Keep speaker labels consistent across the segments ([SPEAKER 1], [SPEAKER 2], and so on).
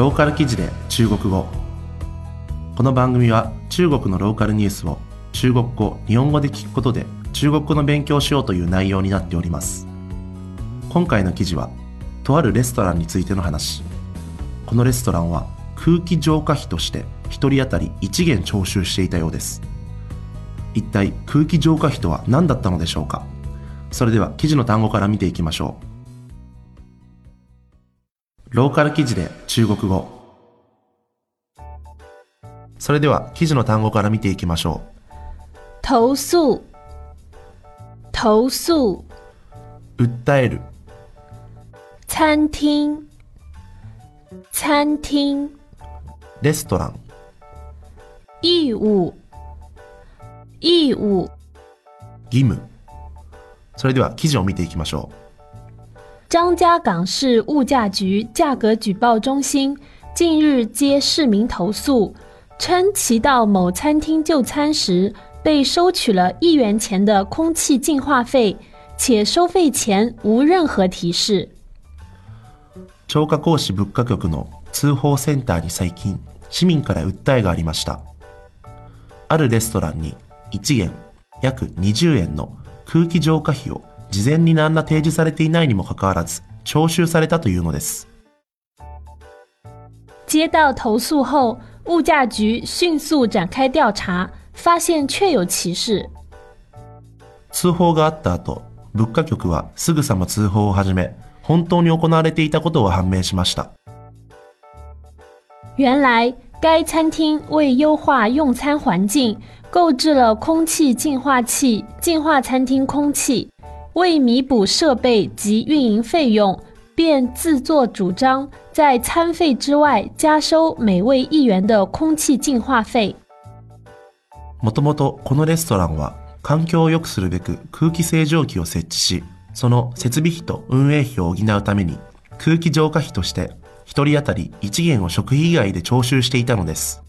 [SPEAKER 1] ローカル記事で中国語。この番組は中国のローカルニュースを中国語日本語で聞くことで中国語の勉強をしようという内容になっております。今回の記事はとあるレストランについての話。このレストランは空気浄化費として1人当たり1元徴収していたようです。一体空気浄化費とは何だったのでしょうか。それでは記事の単語から見ていきましょう。ローカル記事で中国語。それでは記事の単語から見ていきましょ
[SPEAKER 2] 投诉，投诉，
[SPEAKER 1] う訴える。
[SPEAKER 2] 餐厅，餐厅，
[SPEAKER 1] レストラン。
[SPEAKER 2] 义务，义务，
[SPEAKER 1] 義務。それでは記事を見ていきましょ
[SPEAKER 2] 张家港市物价局价格举报中心近日接市民投诉，称其到某餐厅就餐时被收取了一元钱的空气净化费，且收费前无任何提示。
[SPEAKER 1] う超過講師物価局の通報センターに最近市民から訴えがありましたあるレストランに1元約20円の空気浄化費を 事前に何ら提示されていないにもかかわらず徴収されたというのです
[SPEAKER 2] 接到投诉后，物价局迅速展开调查，发现确有歧视。
[SPEAKER 1] 通報があった後物価局はすぐさま通報を始め本当に行われていたことが判明しました
[SPEAKER 2] 原来，该餐厅为优化用餐环境，购置了空气净化器，净化餐厅空气。为弥补设备及运营费用，便自作主张在餐费之外加收每位一元的空气净化费。
[SPEAKER 1] もともとこのレストランは環境を良くするべく空気清浄機を設置し、その設備費と運営費を補うために空気浄化費として1人当たり1元を食費以外で徴収していたのです。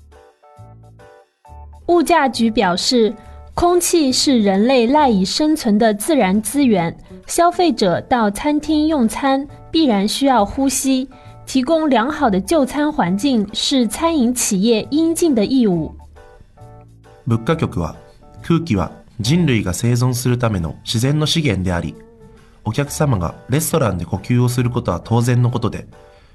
[SPEAKER 2] 物价局表示， 空气是人类赖以生存的自然资源，消费者到餐厅用餐必然需要呼吸，提供良好的就餐环境是餐饮企业应尽的义务。
[SPEAKER 1] 物価局は空気は人類が生存するための自然の資源であり、お客様がレストランで呼吸をすることは当然のことで、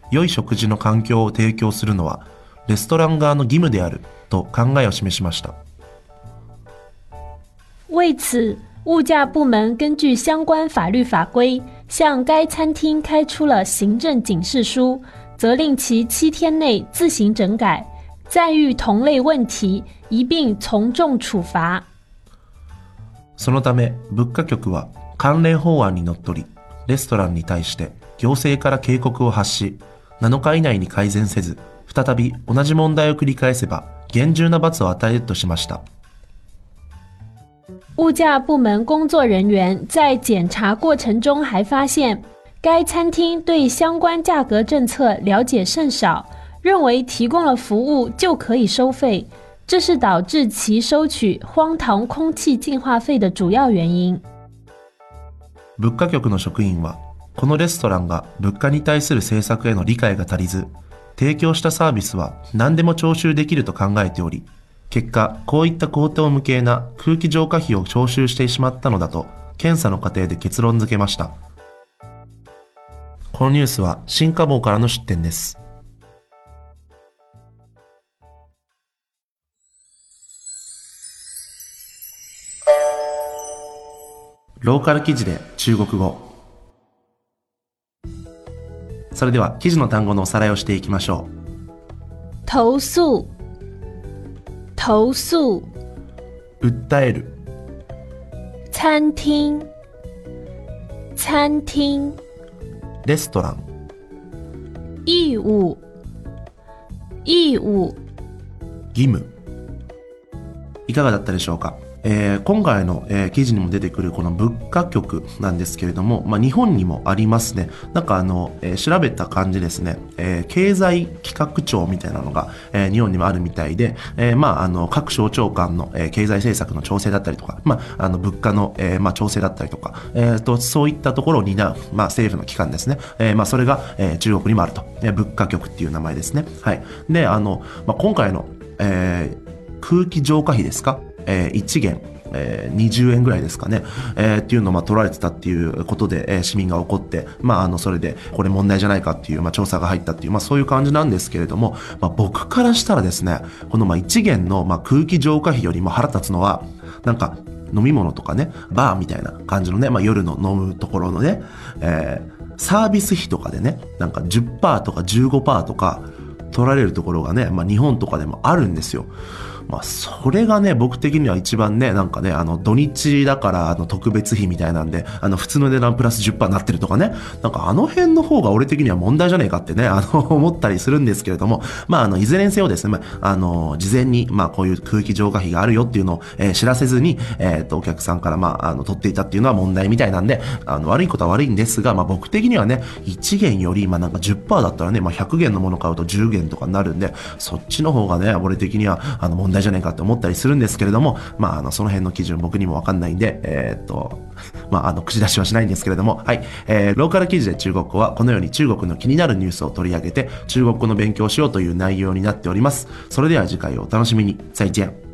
[SPEAKER 1] 良い食事の環境を提供するのはレストラン側の義務であると考えを示しました。
[SPEAKER 2] 为此，物价部门根据相关法律法规，向该餐厅开出了行政警示书，责令其七天内自行整改，再遇同类问题一并从重处罚。
[SPEAKER 1] そのため物価局は関連法案にのっとり、レストランに対して行政から警告を発し、7日以内に改善せず、再び同じ問題を繰り返せば厳重な罰を与えるとしました。
[SPEAKER 2] 物价部门工作人员在检查过程中还发现，该餐厅对相关价格政策了解甚少，认为提供了服务就可以收费，这是导致其收取荒唐空气净化费的主要原因。
[SPEAKER 1] 物価局の職員は、このレストランが物価に対する政策への理解が足りず、提供したサービスは何でも徴収できると考えており、 結果、こういった高等無形な空気浄化費を徴収してしまったのだと、検査の過程で結論付けました。このニュースは新華坊からの出展です。ローカル記事で中国語。それでは記事の単語のおさらいをしていきましょう
[SPEAKER 2] 投诉，投诉，
[SPEAKER 1] う。訴える、
[SPEAKER 2] 餐厅，餐厅，
[SPEAKER 1] レストラン、
[SPEAKER 2] 义务，義務。
[SPEAKER 1] 義務。いかがだったでしょうか？えー今回の、えー記事にも出てくるこの物価局なんですけれども、まあ、日本にもありますね。なんかあの、えー調べた感じですね、えー経済企画庁みたいなのが、えー日本にもあるみたいで、えーまあ、あの、各省庁間の、えー経済政策の調整だったりとか、まあ、あの、物価の、えーまあ、調整だったりとか、えーと、そういったところを担う、まあ、政府の機関ですね。えーまあ、それが、えー中国にもあると。えー物価局っていう名前ですね。はい。で、あの、まあ、今回の、えー空気浄化費ですかえー1元、えー20円ぐらいですかね、えーっていうのをまあ取られてたっていうことで、えー市民が怒って、まあ、あの、それで、これ問題じゃないかっていう、まあ、調査が入ったっていう、まあ、そういう感じなんですけれども、まあ、僕からしたらですね、このまあ1元のまあ空気浄化費よりも腹立つのは、なんか、飲み物とかね、バーみたいな感じのね、まあ、夜の飲むところのね、えーサービス費とかでね、なんか10%とか15%とか取られるところがね、まあ、日本とかでもあるんですよ。まあ、それがね、僕的には一番ね、なんかね、あの、土日だから、あの、特別費みたいなんで、あの、普通の値段プラス10%になってるとかね、なんかあの辺の方が俺的には問題じゃねえかってね、あの、思ったりするんですけれども、まあ、あの、いずれにせよですね、まあ、あの、事前に、まあ、こういう空気浄化費があるよっていうのを、えー知らせずに、えっ、と、お客さんから、まあ、あの、取っていたっていうのは問題みたいなんで、あの、悪いことは悪いんですが、まあ、僕的にはね、1元より、まあ、なんか10%だったらね、まあ、100元のもの買うと10元とかになるんで、そっちの方がね、俺的には、あの、問題じゃねえかって思ったりするんですけれども、まあ、あの、その辺の基準僕にもわかんないんで、えーっと、まあ、あの、口出しはしないんですけれども、はい。えーローカル記事で中国語は、このように中国の気になるニュースを取り上げて、中国語の勉強をしようという内容になっております。それでは次回をお楽しみに。再见。